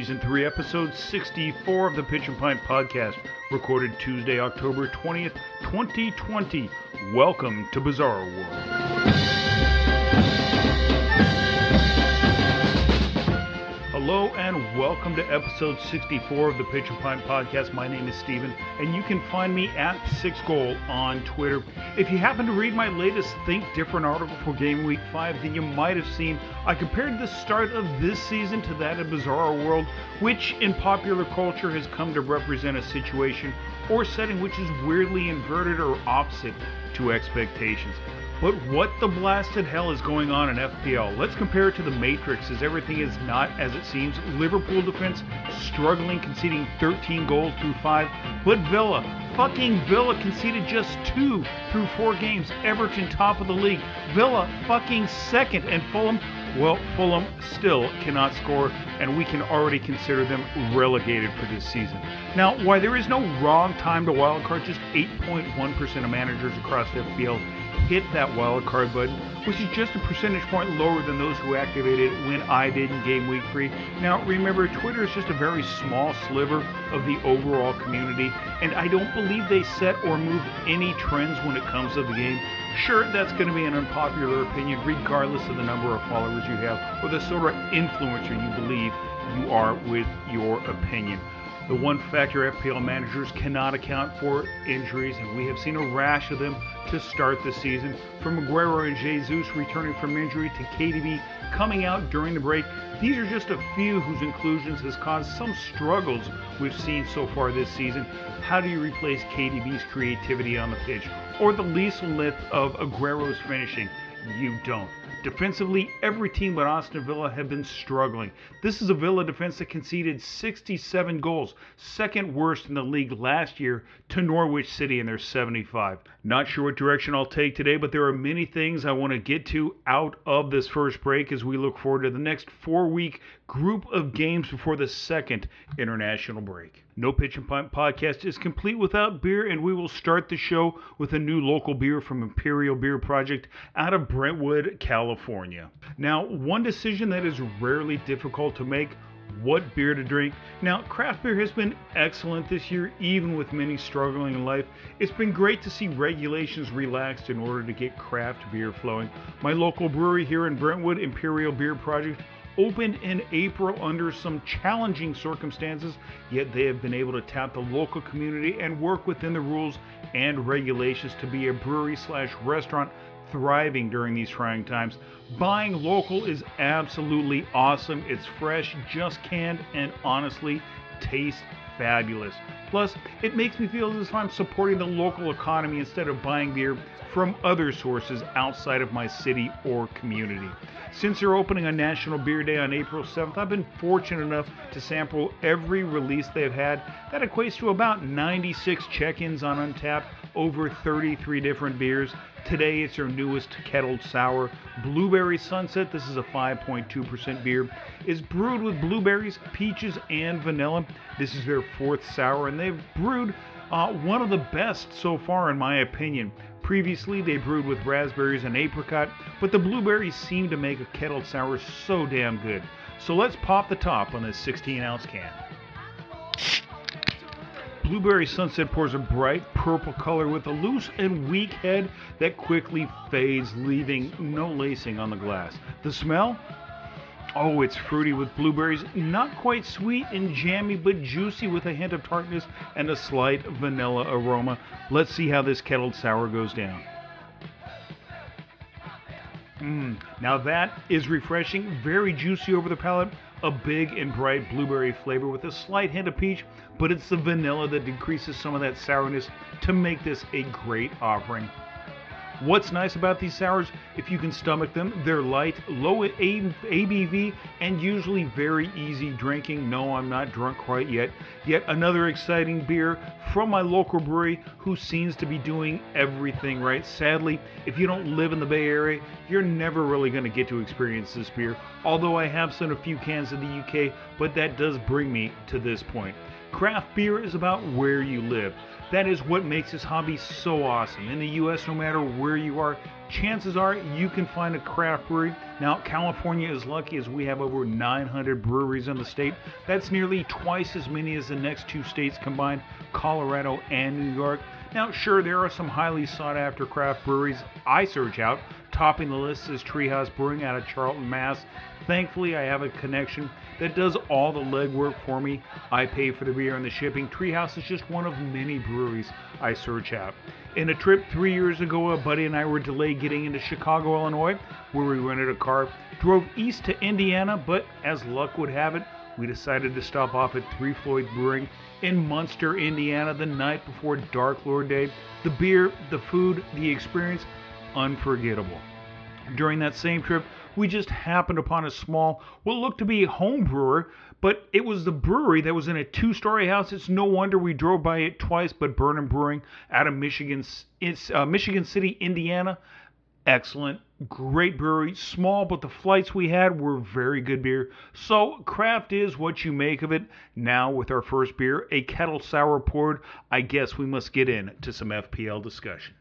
Season 3, Episode 64 of the Pitch and Pint Podcast, recorded Tuesday, October 20th, 2020. Welcome to Bizarro World. Hello and welcome to episode 64 of the Pitch and Pint Podcast. My name is Steven, and you can find me at Six Goal on Twitter. If you happen to read my latest Think Different article for Game Week 5, then you might have seen I compared the start of this season to that of Bizarro World, which in popular culture has come to represent a situation or setting which is weirdly inverted or opposite to expectations. But what the blasted hell is going on in FPL? Let's compare it to the Matrix as everything is not as it seems. Liverpool defense struggling, conceding 13 goals through 5. But Villa, fucking Villa conceded just 2 through 4 games. Everton top of the league. Villa fucking second. And Fulham, well, Fulham still cannot score, and we can already consider them relegated for this season. Now, why there is no wrong time to wildcard, just 8.1% of managers across the FPL hit that wild card button, which is just a percentage point lower than those who activated when I did in game week three. Now, remember, Twitter is just a very small sliver of the overall community, and I don't believe they set or move any trends when it comes to the game. Sure, that's going to be an unpopular opinion, regardless of the number of followers you have or the sort of influencer you believe you are with your opinion. The one factor FPL managers cannot account for injuries, and we have seen a rash of them to start the season. From Aguero and Jesus returning from injury to KDB coming out during the break, these are just a few whose inclusions has caused some struggles we've seen so far this season. How do you replace KDB's creativity on the pitch or the lethal lift of Aguero's finishing? You don't. Defensively, every team but Aston Villa have been struggling. This is a Villa defense that conceded 67 goals, second worst in the league last year to Norwich City in their 75. Not sure what direction I'll take today, but there are many things I want to get to out of this first break as we look forward to the next four week group of games before the second international break. No Pitch and Pint podcast is complete without beer, and we will start the show with a new local beer from Imperial Beer Project out of Brentwood, California. Now, one decision that is rarely difficult to make what beer to drink. Now, craft beer has been excellent this year, even with many struggling in life. It's been great to see regulations relaxed in order to get craft beer flowing. My local brewery here in Brentwood, Imperial Beer Project, opened in April under some challenging circumstances, yet they have been able to tap the local community and work within the rules and regulations to be a brewery slash restaurant thriving during these trying times. Buying local is absolutely awesome. It's fresh, just canned, and honestly tastes fabulous. Plus, it makes me feel as if I'm supporting the local economy instead of buying beer from other sources outside of my city or community. Since they're opening on National Beer Day on April 7th, I've been fortunate enough to sample every release they've had. That equates to about 96 check ins on Untappd, over 33 different beers. Today it's their newest kettled sour, Blueberry Sunset. This is a 5.2% beer. Is brewed with blueberries, peaches, and vanilla. This is their fourth sour, and they've brewed uh, one of the best so far, in my opinion. Previously, they brewed with raspberries and apricot, but the blueberries seem to make a kettled sour so damn good. So let's pop the top on this 16 ounce can. Blueberry Sunset pours a bright purple color with a loose and weak head that quickly fades, leaving no lacing on the glass. The smell? Oh, it's fruity with blueberries, not quite sweet and jammy, but juicy with a hint of tartness and a slight vanilla aroma. Let's see how this kettled sour goes down. Mmm, now that is refreshing, very juicy over the palate, a big and bright blueberry flavor with a slight hint of peach, but it's the vanilla that decreases some of that sourness to make this a great offering. What's nice about these sours, if you can stomach them, they're light, low ABV, and usually very easy drinking. No, I'm not drunk quite yet. Yet another exciting beer from my local brewery who seems to be doing everything right. Sadly, if you don't live in the Bay Area, you're never really going to get to experience this beer. Although I have sent a few cans to the UK, but that does bring me to this point. Craft beer is about where you live. That is what makes this hobby so awesome. In the US, no matter where you are, chances are you can find a craft brewery. Now, California is lucky as we have over 900 breweries in the state. That's nearly twice as many as the next two states combined, Colorado and New York. Now, sure, there are some highly sought after craft breweries I search out. Topping the list is Treehouse Brewing out of Charlton, Mass. Thankfully, I have a connection that does all the legwork for me. I pay for the beer and the shipping. Treehouse is just one of many breweries I search out. In a trip three years ago, a buddy and I were delayed getting into Chicago, Illinois, where we rented a car, drove east to Indiana, but as luck would have it, we decided to stop off at Three Floyd Brewing in Munster, Indiana, the night before Dark Lord Day. The beer, the food, the experience, unforgettable. During that same trip, we just happened upon a small, what looked to be a home brewer, but it was the brewery that was in a two story house. It's no wonder we drove by it twice, but Burn 'Em Brewing out of Michigan, uh, Michigan City, Indiana. Excellent, great brewery, small, but the flights we had were very good beer. So, craft is what you make of it. Now, with our first beer, a kettle sour poured, I guess we must get into some FPL discussion.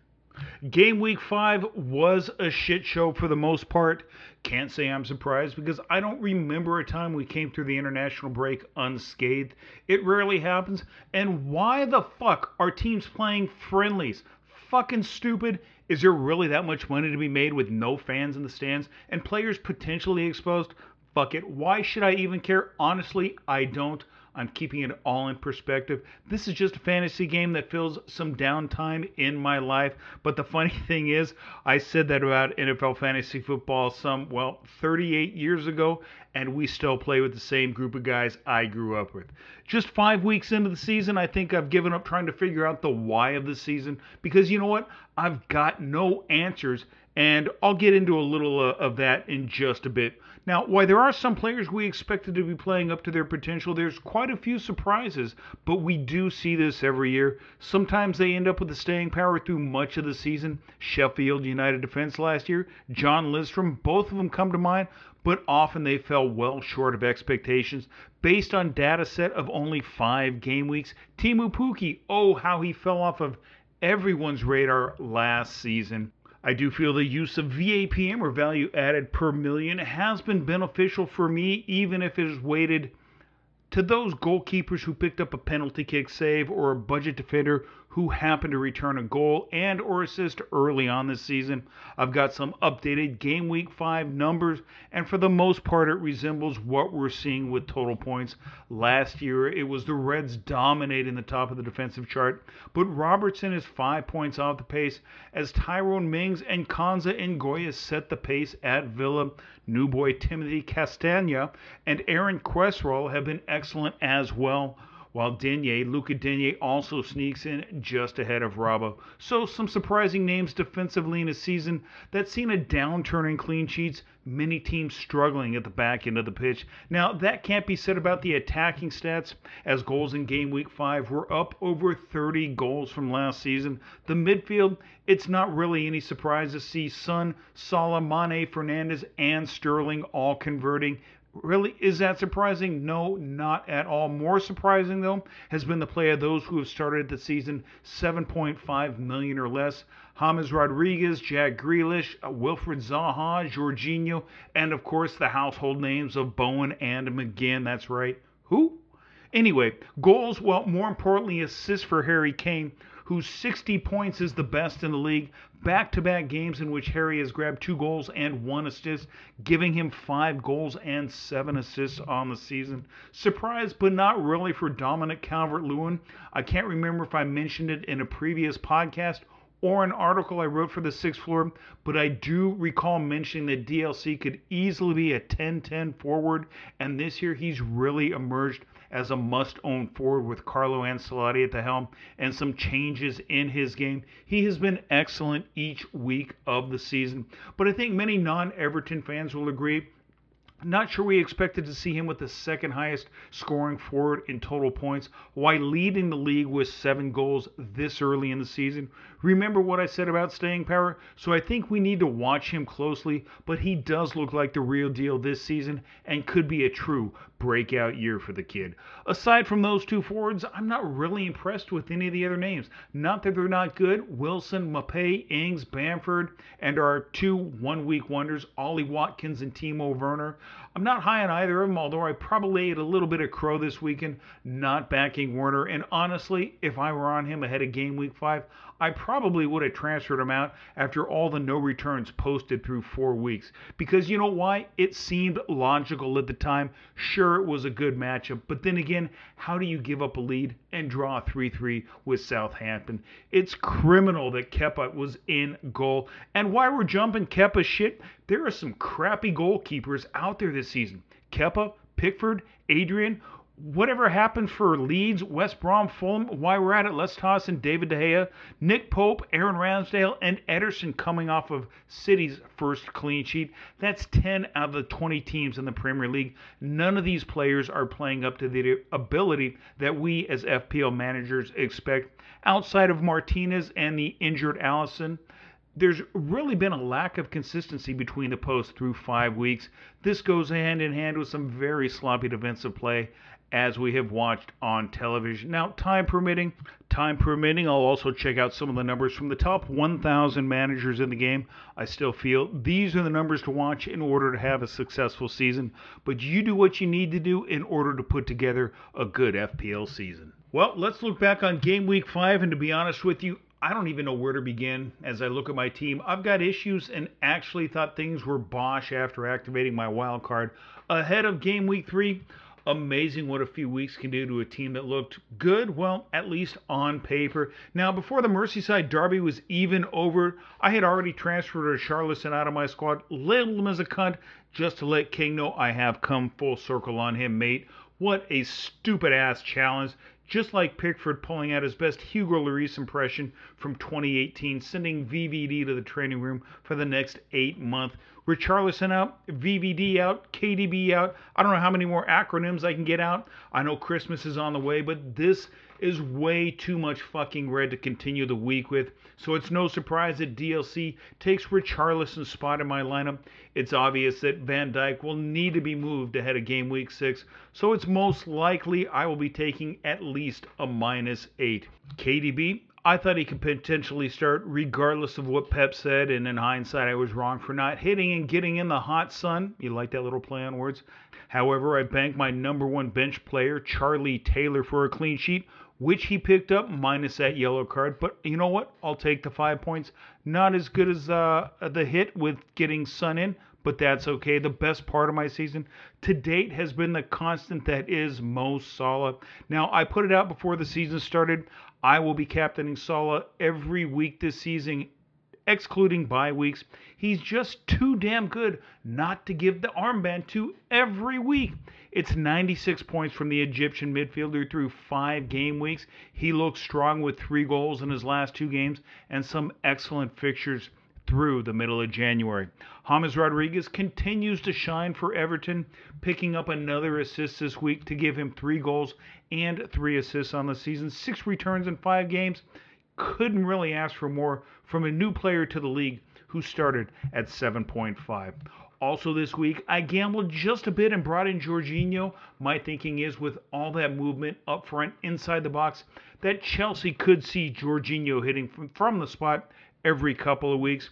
Game week five was a shit show for the most part. Can't say I'm surprised because I don't remember a time we came through the international break unscathed. It rarely happens. And why the fuck are teams playing friendlies? Fucking stupid. Is there really that much money to be made with no fans in the stands and players potentially exposed? Fuck it. Why should I even care? Honestly, I don't. I'm keeping it all in perspective. This is just a fantasy game that fills some downtime in my life. But the funny thing is, I said that about NFL fantasy football some, well, 38 years ago, and we still play with the same group of guys I grew up with. Just five weeks into the season, I think I've given up trying to figure out the why of the season because you know what? I've got no answers, and I'll get into a little uh, of that in just a bit. Now, while there are some players we expected to be playing up to their potential, there's quite a few surprises, but we do see this every year. Sometimes they end up with the staying power through much of the season. Sheffield United defense last year, John Lundstram, both of them come to mind, but often they fell well short of expectations based on data set of only five game weeks. Teemu Pukki, oh, how he fell off of everyone's radar last season. I do feel the use of VAPM or value added per million has been beneficial for me, even if it is weighted to those goalkeepers who picked up a penalty kick save or a budget defender who happened to return a goal and or assist early on this season. I've got some updated game week 5 numbers and for the most part it resembles what we're seeing with total points. Last year it was the Reds dominating the top of the defensive chart, but Robertson is 5 points off the pace as Tyrone Mings and Konsa Ngoyo set the pace at Villa. New boy Timothy Castagne and Aaron Cresswell have been excellent as well while Digne, Luca Digne also sneaks in just ahead of Robbo. So some surprising names defensively in a season that's seen a downturn in clean sheets, many teams struggling at the back end of the pitch. Now, that can't be said about the attacking stats, as goals in game week 5 were up over 30 goals from last season. The midfield, it's not really any surprise to see Son, Salah, Mane, Fernandes, and Sterling all converting. Really, is that surprising? No, not at all. More surprising, though, has been the play of those who have started the season 7.5 million or less. James Rodriguez, Jack Grealish, uh, Wilfried Zaha, Jorginho, and of course the household names of Bowen and McGinn. That's right. Who? Anyway, goals, well, more importantly, assists for Harry Kane whose 60 points is the best in the league. Back to back games in which Harry has grabbed two goals and one assist, giving him five goals and seven assists on the season. Surprise, but not really for Dominic Calvert Lewin. I can't remember if I mentioned it in a previous podcast or an article I wrote for the sixth floor, but I do recall mentioning that DLC could easily be a 10 10 forward, and this year he's really emerged as a must own forward with Carlo Ancelotti at the helm and some changes in his game. He has been excellent each week of the season. But I think many non Everton fans will agree not sure we expected to see him with the second highest scoring forward in total points while leading the league with seven goals this early in the season. Remember what I said about staying power? So I think we need to watch him closely, but he does look like the real deal this season and could be a true breakout year for the kid. Aside from those two forwards, I'm not really impressed with any of the other names. Not that they're not good. Wilson, Maupay, Ings, Bamford, and our two one week wonders, Ollie Watkins and Timo Werner. I'm not high on either of them, although I probably ate a little bit of crow this weekend, not backing Werner. And honestly, if I were on him ahead of game week five, I probably would have transferred him out after all the no returns posted through four weeks. Because you know why? It seemed logical at the time. Sure, it was a good matchup, but then again, how do you give up a lead and draw 3 3 with Southampton? It's criminal that Kepa was in goal. And why we're jumping Kepa shit, there are some crappy goalkeepers out there this season. Kepa, Pickford, Adrian, whatever happened for Leeds, West Brom, Fulham, why we're at it, let's toss in David De Gea, Nick Pope, Aaron Ramsdale, and Ederson coming off of City's first clean sheet. That's 10 out of the 20 teams in the Premier League. None of these players are playing up to the ability that we as FPL managers expect. Outside of Martinez and the injured Alisson, there's really been a lack of consistency between the posts through five weeks. This goes hand in hand with some very sloppy defensive play as we have watched on television. Now, time permitting, time permitting, I'll also check out some of the numbers from the top 1,000 managers in the game. I still feel these are the numbers to watch in order to have a successful season, but you do what you need to do in order to put together a good FPL season. Well, let's look back on game week five, and to be honest with you, I don't even know where to begin as I look at my team. I've got issues and actually thought things were bosh after activating my wild card ahead of game week three amazing what a few weeks can do to a team that looked good, well, at least on paper. Now, before the Merseyside derby was even over, I had already transferred Richarlison out of my squad, labeled him as a cunt, just to let King know I have come full circle on him, mate. What a stupid ass challenge. Just like Pickford pulling out his best Hugo Lloris impression from 2018, sending VVD to the training room for the next eight months. Richarlison out, VVD out, KDB out. I don't know how many more acronyms I can get out. I know Christmas is on the way, but this is way too much fucking red to continue the week with. So it's no surprise that DLC takes Richarlison's spot in my lineup. It's obvious that Van Dijk will need to be moved ahead of game week six, so it's most likely I will be taking at least a minus eight. KDB, I thought he could potentially start regardless of what Pep said, and in hindsight, I was wrong for not hitting and getting in the hot sun. You like that little play on words? However, I banked my number one bench player, Charlie Taylor, for a clean sheet, which he picked up minus that yellow card. But you know what? I'll take the five points. Not as good as uh, the hit with getting Son in, but that's okay. The best part of my season to date has been the constant that is Mo Salah. Now, I put it out before the season started. I will be captaining Salah every week this season, excluding bye weeks. He's just too damn good not to give the armband to every week. It's 96 points from the Egyptian midfielder through five game weeks. He looks strong with three goals in his last two games and some excellent fixtures through the middle of January. James Rodriguez continues to shine for Everton, picking up another assist this week to give him three goals and three assists on the season, six returns in five games. Couldn't really ask for more from a new player to the league who started at 7.5. Also, this week, I gambled just a bit and brought in Jorginho. My thinking is with all that movement up front, inside the box, that Chelsea could see Jorginho hitting from, from the spot every couple of weeks.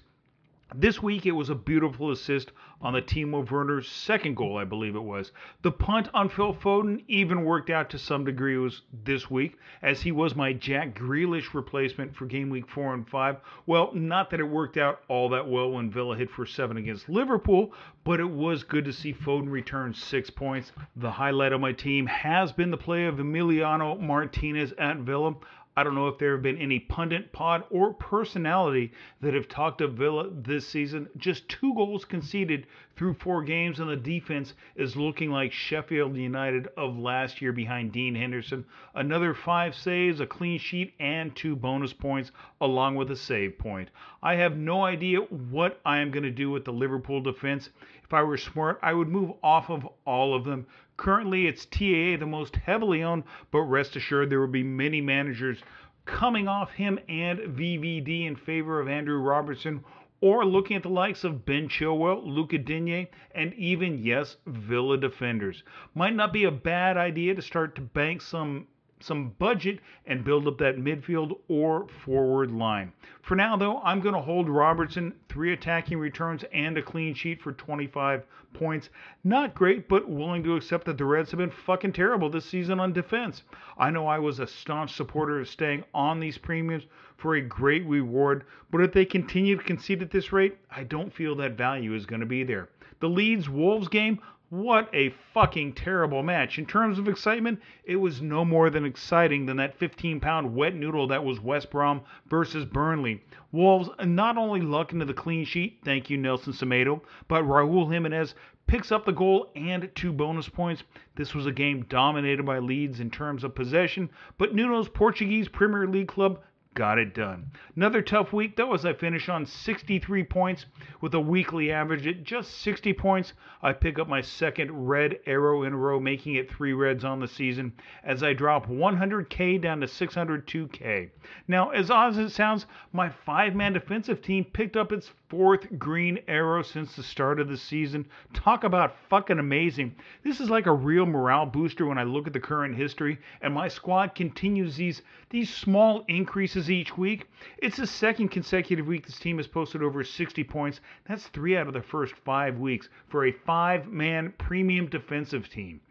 This week it was a beautiful assist on the Timo Werner's second goal, I believe it was. The punt on Phil Foden even worked out to some degree was this week, as he was my Jack Grealish replacement for game week four and five. Well, not that it worked out all that well when Villa hit for seven against Liverpool, but it was good to see Foden return six points. The highlight of my team has been the play of Emiliano Martinez at Villa. I don't know if there have been any pundit, pod, or personality that have talked of Villa this season. Just two goals conceded through four games, and the defense is looking like Sheffield United of last year behind Dean Henderson. Another five saves, a clean sheet, and two bonus points, along with a save point. I have no idea what I am going to do with the Liverpool defense. If I were smart, I would move off of all of them. Currently, it's TAA, the most heavily owned, but rest assured there will be many managers coming off him and VVD in favor of Andrew Robertson or looking at the likes of Ben Chilwell, Luca Digne, and even, yes, Villa defenders. Might not be a bad idea to start to bank some some budget and build up that midfield or forward line. For now, though, I'm going to hold Robertson, three attacking returns, and a clean sheet for 25 points. Not great, but willing to accept that the Reds have been fucking terrible this season on defense. I know I was a staunch supporter of staying on these premiums for a great reward, but if they continue to concede at this rate, I don't feel that value is going to be there. The Leeds Wolves game, what a fucking terrible match. In terms of excitement, it was no more than exciting than that 15 pound wet noodle that was West Brom versus Burnley. Wolves not only luck into the clean sheet, thank you Nelson Semedo, but Raul Jimenez picks up the goal and two bonus points. This was a game dominated by Leeds in terms of possession, but Nuno's Portuguese Premier League club got it done. Another tough week though as I finish on 63 points with a weekly average at just 60 points. I pick up my second red arrow in a row, making it three reds on the season as I drop 100k down to 602k. Now, as odd as it sounds, my five-man defensive team picked up its fourth green arrow since the start of the season. Talk about fucking amazing. This is like a real morale booster when I look at the current history and my squad continues these these small increases each week. It's the second consecutive week this team has posted over 60 points. That's 3 out of the first 5 weeks for a 5-man premium defensive team.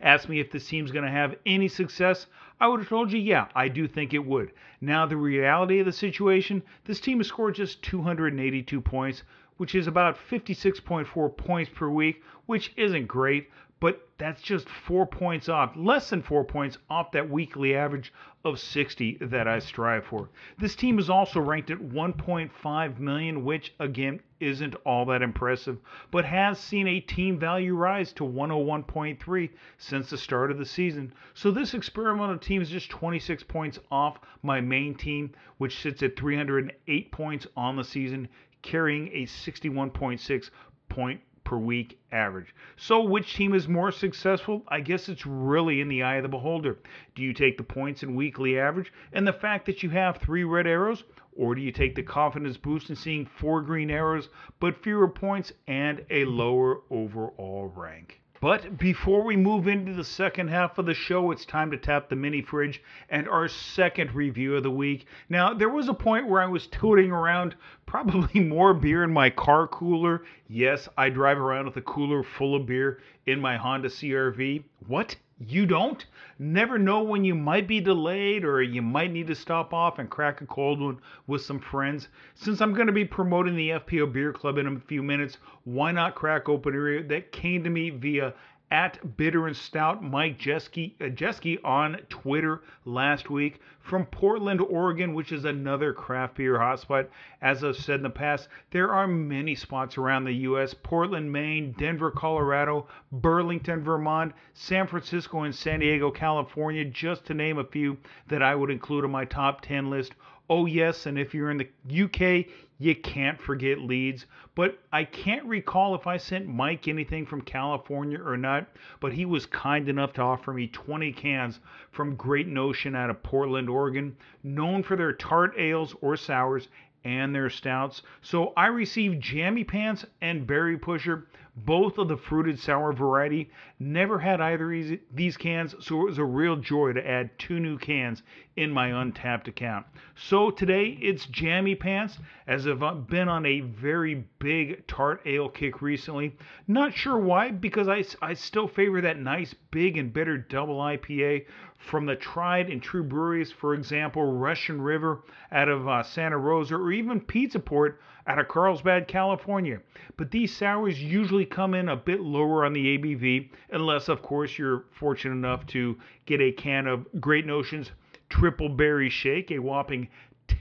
Ask me if this team's going to have any success. I would have told you, yeah, I do think it would. Now, the reality of the situation this team has scored just 282 points, which is about 56.4 points per week, which isn't great, but that's just four points off, less than four points off that weekly average of 60 that I strive for. This team is also ranked at 1.5 million, which again isn't all that impressive, but has seen a team value rise to 101.3 since the start of the season. So this experimental team is just 26 points off my main team, which sits at 308 points on the season, carrying a 61.6 point per week average. So, which team is more successful? I guess it's really in the eye of the beholder. Do you take the points and weekly average and the fact that you have three red arrows? Or do you take the confidence boost in seeing four green arrows but fewer points and a lower overall rank? But before we move into the second half of the show, it's time to tap the mini fridge and our second review of the week. Now, there was a point where I was toting around probably more beer in my car cooler. Yes, I drive around with a cooler full of beer in my Honda CRV. What? You don't? Never know when you might be delayed or you might need to stop off and crack a cold one with some friends. Since I'm going to be promoting the FPO Beer Club in a few minutes, why not crack open a beer that came to me via at Bitter and Stout Mike Jeske, uh, Jeske on Twitter last week from Portland, Oregon, which is another craft beer hotspot. As I've said in the past, there are many spots around the U.S. Portland, Maine, Denver, Colorado, Burlington, Vermont, San Francisco, and San Diego, California, just to name a few that I would include on my top 10 list. Oh, yes, and if you're in the UK, you can't forget Leeds. But I can't recall if I sent Mike anything from California or not, but he was kind enough to offer me 20 cans from Great Notion out of Portland, Oregon, known for their tart ales or sours and their stouts. So I received Jammy Pants and Berry Pusher both of the fruited sour variety. Never had either of these cans, so it was a real joy to add two new cans in my Untappd account. So today it's Jammy Pants, as I've uh, been on a very big tart ale kick recently. Not sure why, because I, I still favor that nice big and bitter double IPA from the tried and true breweries, for example, Russian River out of uh, Santa Rosa, or even Pizza Port out of Carlsbad, California. But these sours usually come in a bit lower on the ABV, unless, of course, you're fortunate enough to get a can of Great Notions Triple Berry Shake, a whopping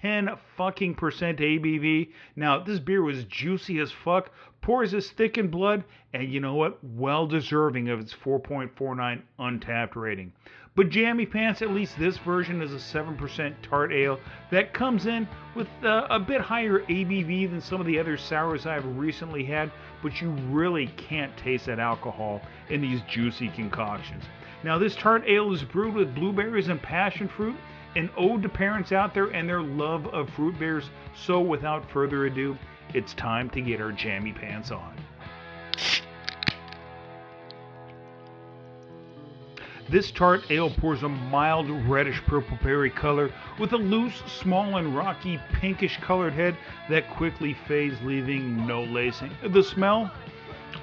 10 fucking percent ABV. Now, this beer was juicy as fuck, pours as thick in blood, and you know what? Well deserving of its 4.49 Untappd rating. But Jammy Pants, at least this version, is a 7% tart ale that comes in with uh, a bit higher ABV than some of the other sours I've recently had, but you really can't taste that alcohol in these juicy concoctions. Now, this tart ale is brewed with blueberries and passion fruit, an ode to parents out there and their love of fruit beers. So, without further ado, it's time to get our jammy pants on. This tart ale pours a mild reddish purple berry color with a loose, small, and rocky pinkish colored head that quickly fades, leaving no lacing. The smell?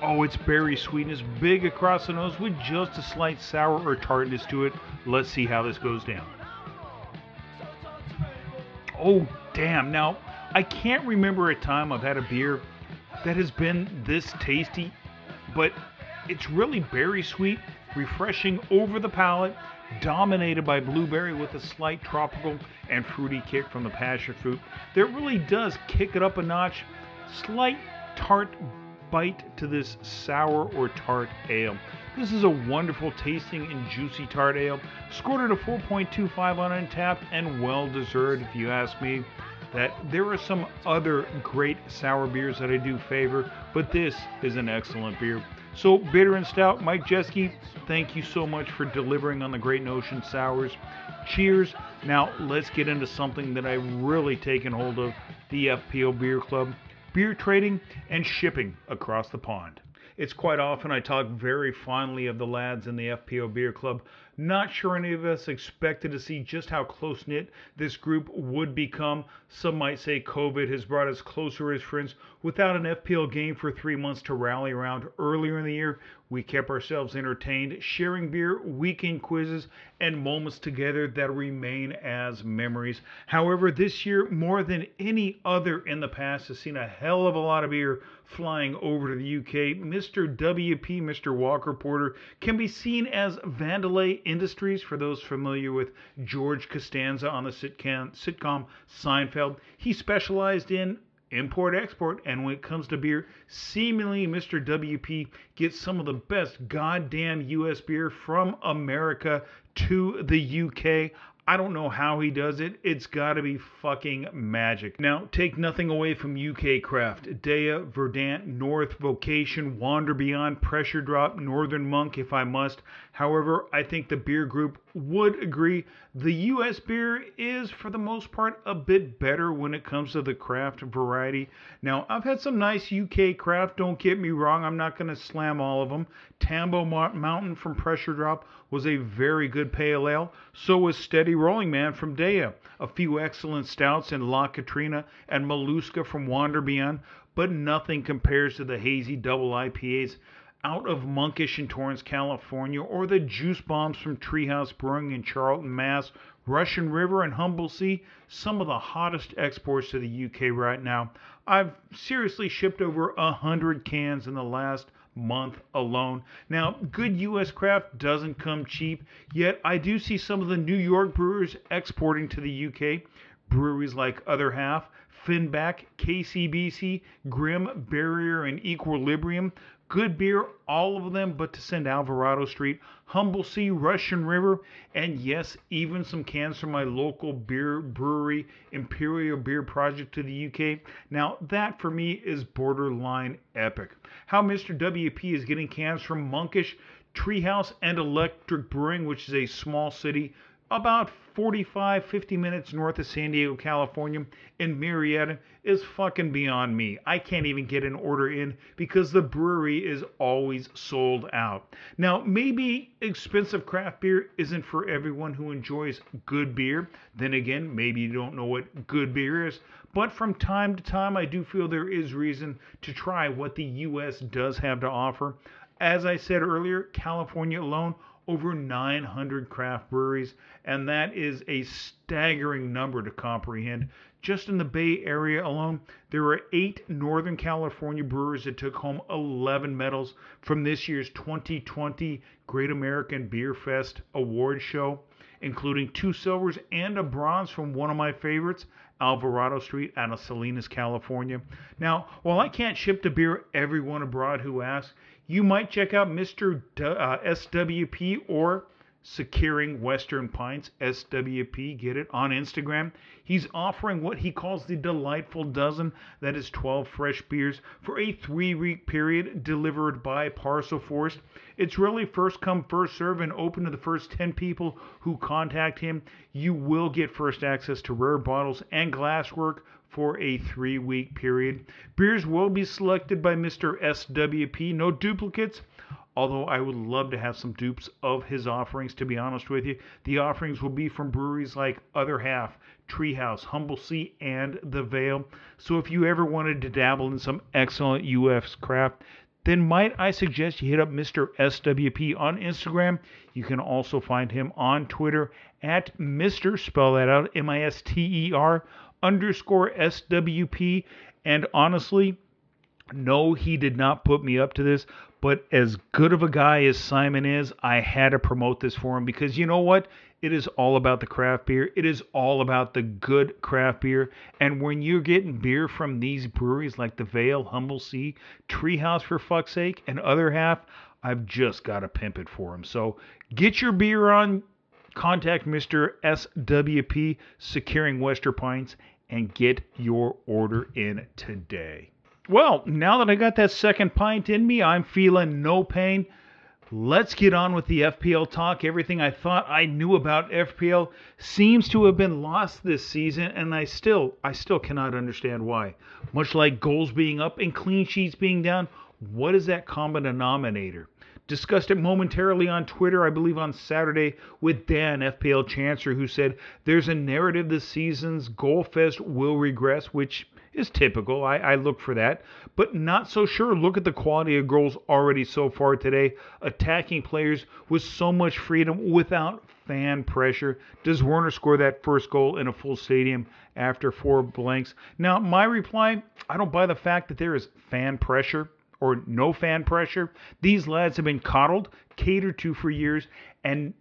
Oh, it's berry sweetness, big across the nose with just a slight sour or tartness to it. Let's see how this goes down. Oh, damn. Now, I can't remember a time I've had a beer that has been this tasty, but it's really berry sweet refreshing over the palate, dominated by blueberry with a slight tropical and fruity kick from the passion fruit that really does kick it up a notch. Slight tart bite to this sour or tart ale. This is a wonderful tasting and juicy tart ale, scored at a 4.25 on Untappd and well deserved if you ask me. That there are some other great sour beers that I do favor, but this is an excellent beer. So, Bitter and Stout, Mike Jeske, thank you so much for delivering on the Great Notion Sours. Cheers. Now, let's get into something that I've really taken hold of the FPO Beer Club beer trading and shipping across the pond. It's quite often I talk very fondly of the lads in the FPO Beer Club, not sure any of us expected to see just how close knit this group would become. Some might say COVID has brought us closer as friends. Without an FPL game for three months to rally around earlier in the year, we kept ourselves entertained, sharing beer, weekend quizzes, and moments together that remain as memories. However, this year, more than any other in the past, has seen a hell of a lot of beer flying over to the UK. Mr. WP, Mr. Walker Porter, can be seen as Vandelay Industries, for those familiar with George Costanza on the sitcom, sitcom Seinfeld. He specialized in import export and when it comes to beer seemingly mr wp gets some of the best goddamn us beer from america to the uk I don't know how he does it. It's got to be fucking magic. Now, take nothing away from UK craft. DEYA, Verdant, North, Vocation, Wander Beyond, Pressure Drop, Northern Monk, if I must. However, I think the beer group would agree the US beer is, for the most part, a bit better when it comes to the craft variety. Now, I've had some nice UK craft, don't get me wrong, I'm not going to slam all of them. Tambo Mountain from Pressure Drop was a very good pale ale. So was Steady Rolling Man from DEYA. A few excellent stouts in La Katrina and Maluska from Wander Beyond, but nothing compares to the hazy double IPAs out of Monkish in Torrance, California, or the Juice Bombs from Treehouse Brewing in Charlton, Mass. Russian River and Humble Sea, some of the hottest exports to the UK right now. I've seriously shipped over a hundred cans in the last month alone. Now, good U.S. craft doesn't come cheap, yet I do see some of the New York brewers exporting to the U.K. Breweries like Other Half, Finback, KCBC, Grim, Barrier, and Equilibrium Good beer, all of them, but to send Alvarado Street, Humble Sea, Russian River, and yes, even some cans from my local beer brewery, Imperial Beer Project to the UK. Now, that for me is borderline epic. How Mr. WP is getting cans from Monkish, Treehouse, and Electric Brewing, which is a small city about 45, 50 minutes north of San Diego, California, in Murrieta, is fucking beyond me. I can't even get an order in because the brewery is always sold out. Now, maybe expensive craft beer isn't for everyone who enjoys good beer. Then again, maybe you don't know what good beer is. But from time to time, I do feel there is reason to try what the U.S. does have to offer. As I said earlier, California alone over 900 craft breweries, and that is a staggering number to comprehend. Just in the Bay Area alone, there are eight Northern California brewers that took home 11 medals from this year's 2020 Great American Beer Fest award show, including two silvers and a bronze from one of my favorites, Alvarado Street out of Salinas, California. Now, while I can't ship the beer everyone abroad who asks, you might check out Mr. D- uh, SWP or Securing Western Pints, SWP, get it, on Instagram. He's offering what he calls the Delightful Dozen, that is 12 fresh beers, for a three week period delivered by Parcel Force. It's really first come, first serve, and open to the first 10 people who contact him. You will get first access to rare bottles and glasswork for a three week period. Beers will be selected by Mr. SWP, no duplicates. Although I would love to have some dupes of his offerings, to be honest with you. The offerings will be from breweries like Other Half, Treehouse, Humble Sea, and The Veil. So if you ever wanted to dabble in some excellent UF's craft, then might I suggest you hit up Mr. SWP on Instagram. You can also find him on Twitter at Mr. Spell that out, M I S T E R underscore SWP. And honestly, no, he did not put me up to this, but as good of a guy as Simon is, I had to promote this for him because you know what? It is all about the craft beer. It is all about the good craft beer. And when you're getting beer from these breweries like the Veil, Humble Sea, Treehouse for fuck's sake, and other half, I've just got to pimp it for him. So get your beer on. Contact Mr. SWP Securing Wester Pints and get your order in today. Well, now that I got that second pint in me, I'm feeling no pain. Let's get on with the FPL talk. Everything I thought I knew about FPL seems to have been lost this season, and I still I still cannot understand why. Much like goals being up and clean sheets being down, what is that common denominator? Discussed it momentarily on Twitter, I believe on Saturday, with Dan, FPL Chancer, who said there's a narrative this season's goal fest will regress, which is typical. I, I look for that, but not so sure. Look at the quality of goals already so far today. Attacking players with so much freedom without fan pressure. Does Werner score that first goal in a full stadium after four blanks? Now, my reply I don't buy the fact that there is fan pressure or no fan pressure. These lads have been coddled, catered to for years, and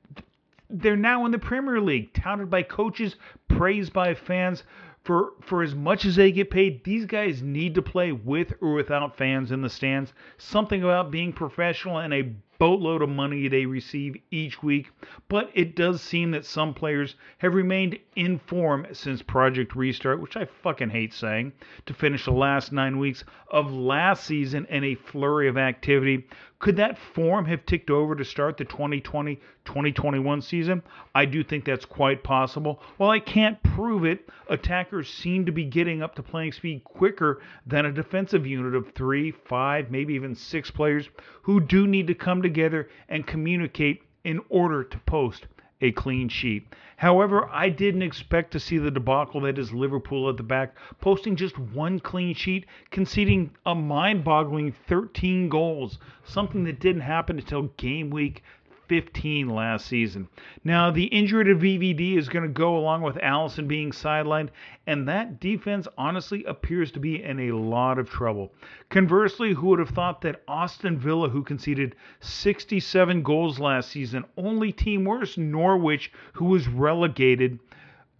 they're now in the Premier League, touted by coaches, praised by fans for for as much as they get paid, these guys need to play with or without fans in the stands. Something about being professional and a boatload of money they receive each week, but it does seem that some players have remained in form since Project Restart, which I fucking hate saying, to finish the last nine weeks of last season in a flurry of activity. Could that form have ticked over to start the 2020 2021 season? I do think that's quite possible. While I can't prove it, attackers seem to be getting up to playing speed quicker than a defensive unit of three, five, maybe even six players who do need to come together and communicate in order to post a clean sheet. However, I didn't expect to see the debacle that is Liverpool at the back, posting just one clean sheet, conceding a mind boggling 13 goals, something that didn't happen until game week 15 last season. Now, the injury to VVD is going to go along with Alisson being sidelined, and that defense honestly appears to be in a lot of trouble. Conversely, who would have thought that Aston Villa, who conceded 67 goals last season, only team worse, Norwich, who was relegated,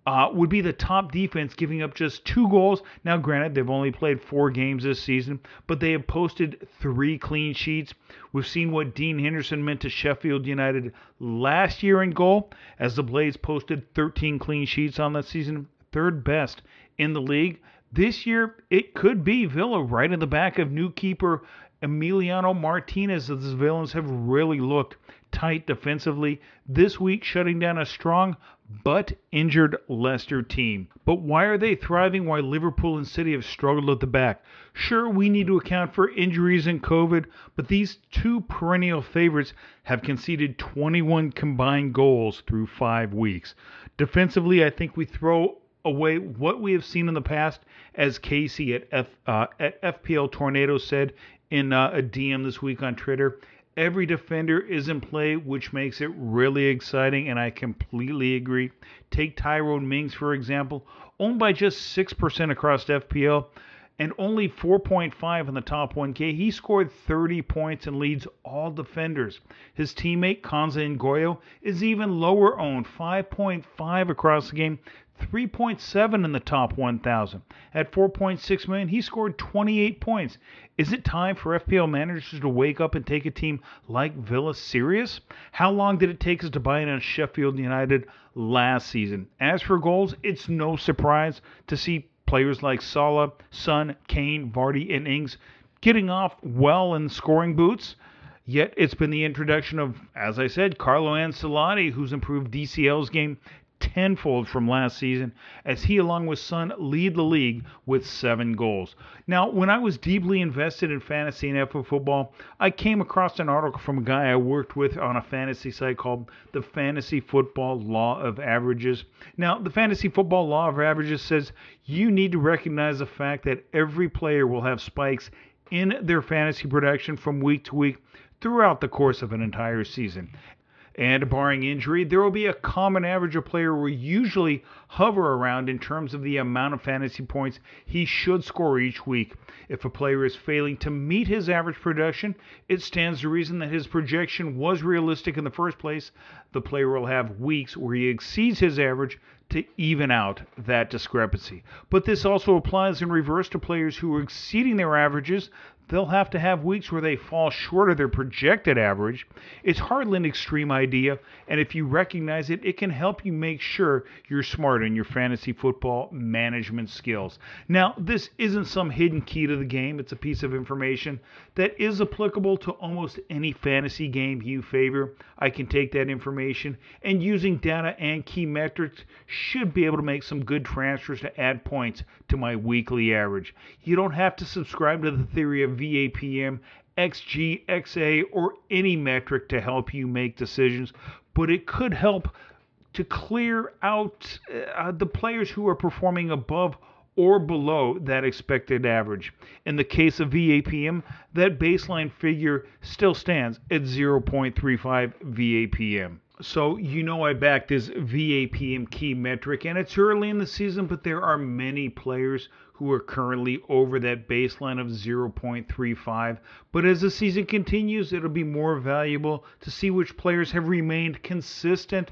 uh, would be the top defense, giving up just two goals. Now, granted, they've only played four games this season, but they have posted three clean sheets. We've seen what Dean Henderson meant to Sheffield United last year in goal, as the Blades posted 13 clean sheets on that season, third best in the league. This year, it could be Villa right in the back of new keeper Emiliano Martinez, as the villains have really looked tight defensively this week, shutting down a strong but injured Leicester team. But why are they thriving while Liverpool and City have struggled at the back? Sure, we need to account for injuries and COVID, but these two perennial favorites have conceded 21 combined goals through five weeks. Defensively, I think we throw away what we have seen in the past, as Casey at, F, uh, at FPL Tornado said in uh, a DM this week on Twitter. Every defender is in play, which makes it really exciting, and I completely agree. Take Tyrone Mings, for example, owned by just 6% across FPL and only 4.5 in the top 1K. He scored 30 points and leads all defenders. His teammate Konsa Ngoyo is even lower owned, 5.5 across the game, 3.7 in the top 1,000. At 4.6 million, he scored 28 points. Is it time for FPL managers to wake up and take a team like Villa serious? How long did it take us to buy in on Sheffield United last season? As for goals, it's no surprise to see players like Salah, Son, Kane, Vardy, and Ings getting off well in scoring boots. Yet it's been the introduction of, as I said, Carlo Ancelotti, who's improved DCL's game tenfold from last season as he, along with Son, lead the league with seven goals. Now, when I was deeply invested in fantasy and NFL football, I came across an article from a guy I worked with on a fantasy site called the Fantasy Football Law of Averages. Now, the Fantasy Football Law of Averages says you need to recognize the fact that every player will have spikes in their fantasy production from week to week throughout the course of an entire season. And barring injury, there will be a common average a player will usually hover around in terms of the amount of fantasy points he should score each week. If a player is failing to meet his average production, it stands to reason that his projection was realistic in the first place. The player will have weeks where he exceeds his average to even out that discrepancy. But this also applies in reverse to players who are exceeding their averages they'll have to have weeks where they fall short of their projected average. It's hardly an extreme idea, and if you recognize it, it can help you make sure you're smart in your fantasy football management skills. Now, this isn't some hidden key to the game, it's a piece of information that is applicable to almost any fantasy game you favor. I can take that information and using data and key metrics should be able to make some good transfers to add points to my weekly average. You don't have to subscribe to the theory of VAPM, XG, XA, or any metric to help you make decisions, but it could help to clear out uh, the players who are performing above or below that expected average. In the case of VAPM, that baseline figure still stands at 0.35 VAPM. So, you know, I back this VAPM key metric, and it's early in the season, but there are many players who are currently over that baseline of 0.35. But as the season continues, it'll be more valuable to see which players have remained consistent,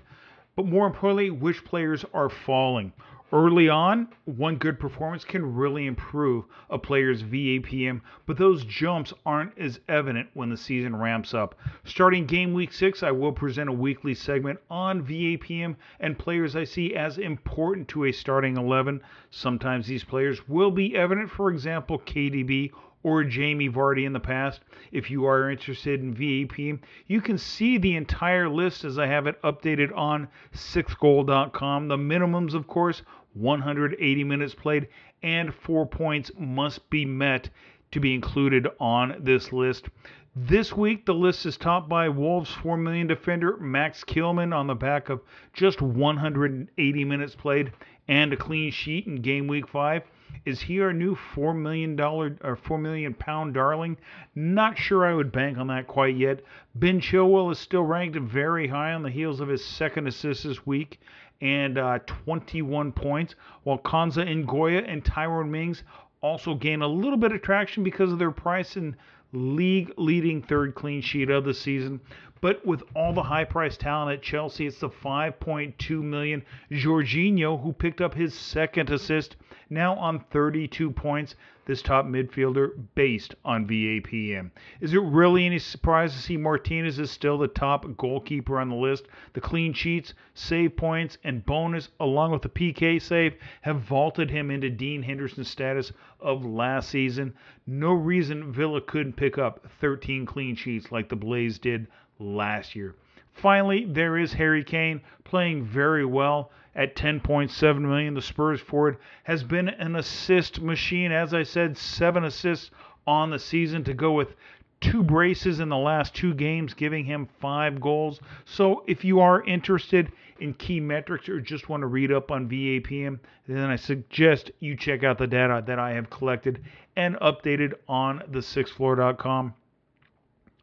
but more importantly, which players are falling. Early on, one good performance can really improve a player's VAPM, but those jumps aren't as evident when the season ramps up. Starting game week 6, I will present a weekly segment on VAPM and players I see as important to a starting 11. Sometimes these players will be evident, for example, KDB or Jamie Vardy in the past. If you are interested in VAP, you can see the entire list as I have it updated on sixgoal.com. The minimums, of course, 180 minutes played, and four points must be met to be included on this list. This week, the list is topped by Wolves 4 million defender Max Kilman on the back of just 180 minutes played and a clean sheet in game week 5. Is he our new four million dollar or four million pound darling? Not sure I would bank on that quite yet. Ben Chilwell is still ranked very high on the heels of his second assist this week and uh, 21 points, while Konsa Ngoyo and Tyrone Mings also gain a little bit of traction because of their price and league leading third clean sheet of the season. But with all the high priced talent at Chelsea, it's the 5.2 million Jorginho who picked up his second assist, now on 32 points. This top midfielder based on VAPM. Is it really any surprise to see Martinez is still the top goalkeeper on the list? The clean sheets, save points, and bonus, along with the PK save, have vaulted him into Dean Henderson status of last season. No reason Villa couldn't pick up 13 clean sheets like the Blades did last year. Finally, there is Harry Kane playing very well at 10.7 million. The Spurs forward has been an assist machine. As I said, seven assists on the season to go with two braces in the last two games, giving him five goals. So if you are interested in key metrics or just want to read up on VAPM, then I suggest you check out the data that I have collected and updated on the sixthfloor.com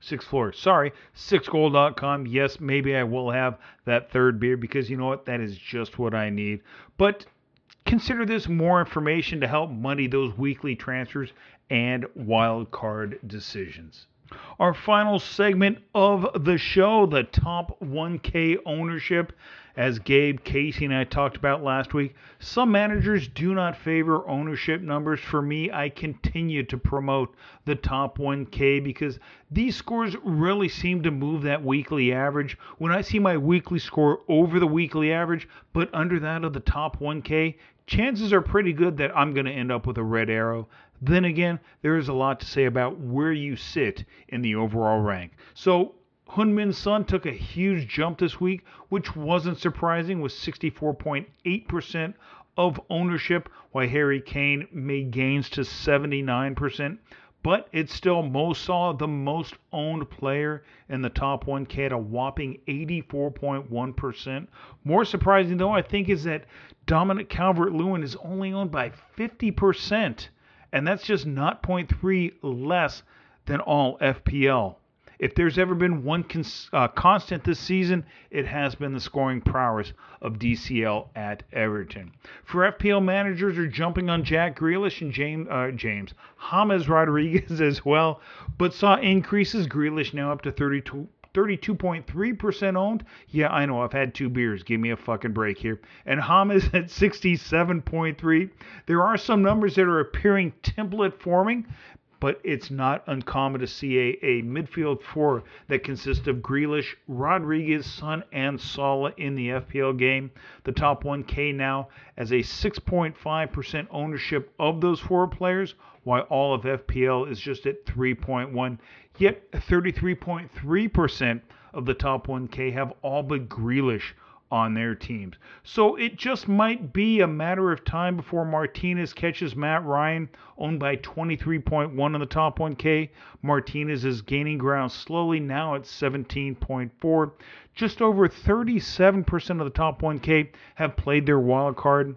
Sixth floor. Sorry, sixgoal.com. Yes, maybe I will have that third beer because you know what? That is just what I need. But consider this more information to help muddy those weekly transfers and wild card decisions. Our final segment of the show, the top 1K ownership as Gabe, Casey, and I talked about last week, some managers do not favor ownership numbers. For me, I continue to promote the top 1K because these scores really seem to move that weekly average. When I see my weekly score over the weekly average, but under that of the top 1K, chances are pretty good that I'm going to end up with a red arrow. Then again, there is a lot to say about where you sit in the overall rank. So Heung-min Son took a huge jump this week, which wasn't surprising with 64.8% of ownership, while Harry Kane made gains to 79%. But it's still Mo Salah, the most owned player in the top 1K at a whopping 84.1%. More surprising, though, I think, is that Dominic Calvert Lewin is only owned by 50%. And that's just 0.3 less than all FPL. If there's ever been one cons- uh, constant this season, it has been the scoring prowess of DCL at Everton. For FPL managers are jumping on Jack Grealish and James, uh, James James Rodriguez as well, but saw increases. Grealish now up to 32. 32.3% owned. Yeah, I know. I've had two beers. Give me a fucking break here. And James at 67.3. There are some numbers that are appearing template forming but it's not uncommon to see a, a midfield four that consists of Grealish, Rodriguez, Son, and Salah in the FPL game. The top 1K now as a 6.5% ownership of those four players, while all of FPL is just at 3.1. Yet 33.3% of the top 1K have all but Grealish on their teams. So it just might be a matter of time before Martinez catches Matt Ryan, owned by 23.1 on the top 1K. Martinez is gaining ground slowly now at 17.4. Just over 37% of the top 1K have played their wild card.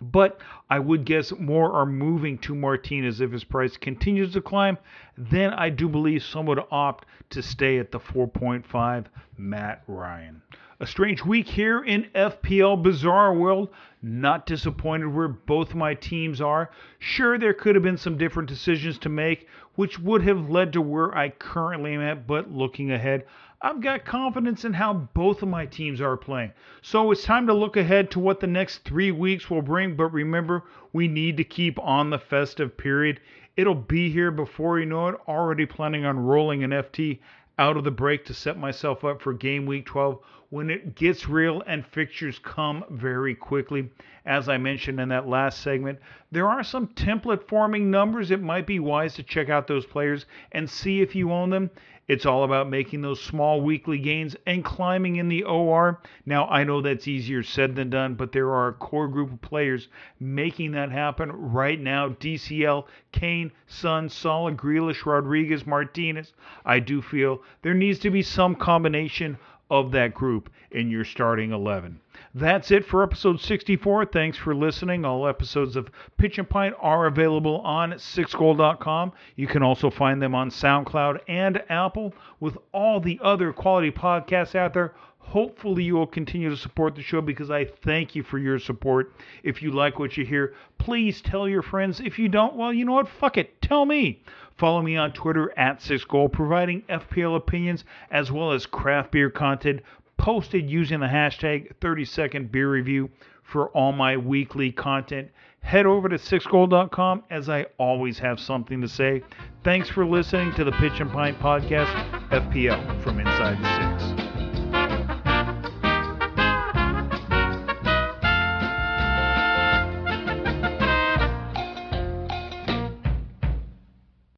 But I would guess more are moving to Martinez if his price continues to climb. Then I do believe some would opt to stay at the 4.5 Matt Ryan. A strange week here in FPL Bizarre World. Not disappointed where both my teams are. Sure, there could have been some different decisions to make, which would have led to where I currently am at, but looking ahead, I've got confidence in how both of my teams are playing. So it's time to look ahead to what the next three weeks will bring. But remember, we need to keep on the festive period. It'll be here before you know it. Already planning on rolling an FT out of the break to set myself up for game week 12 when it gets real and fixtures come very quickly. As I mentioned in that last segment, there are some template forming numbers. It might be wise to check out those players and see if you own them. It's all about making those small weekly gains and climbing in the OR. Now, I know that's easier said than done, but there are a core group of players making that happen right now. DCL, Kane, Son, Salah, Grealish, Rodriguez, Martinez. I do feel there needs to be some combination of that group in your starting 11. That's it for episode 64. Thanks for listening. All episodes of Pitch and Pint are available on sixgoal.com. You can also find them on SoundCloud and Apple with all the other quality podcasts out there. Hopefully, you will continue to support the show because I thank you for your support. If you like what you hear, please tell your friends. If you don't, well, you know what? Fuck it. Tell me. Follow me on Twitter at SixGoal, providing FPL opinions as well as craft beer content posted using the hashtag 30 second beer review for all my weekly content. Head over to sixgoal.com as I always have something to say. Thanks for listening to the Pitch and Pint Podcast, FPL from Inside the Six.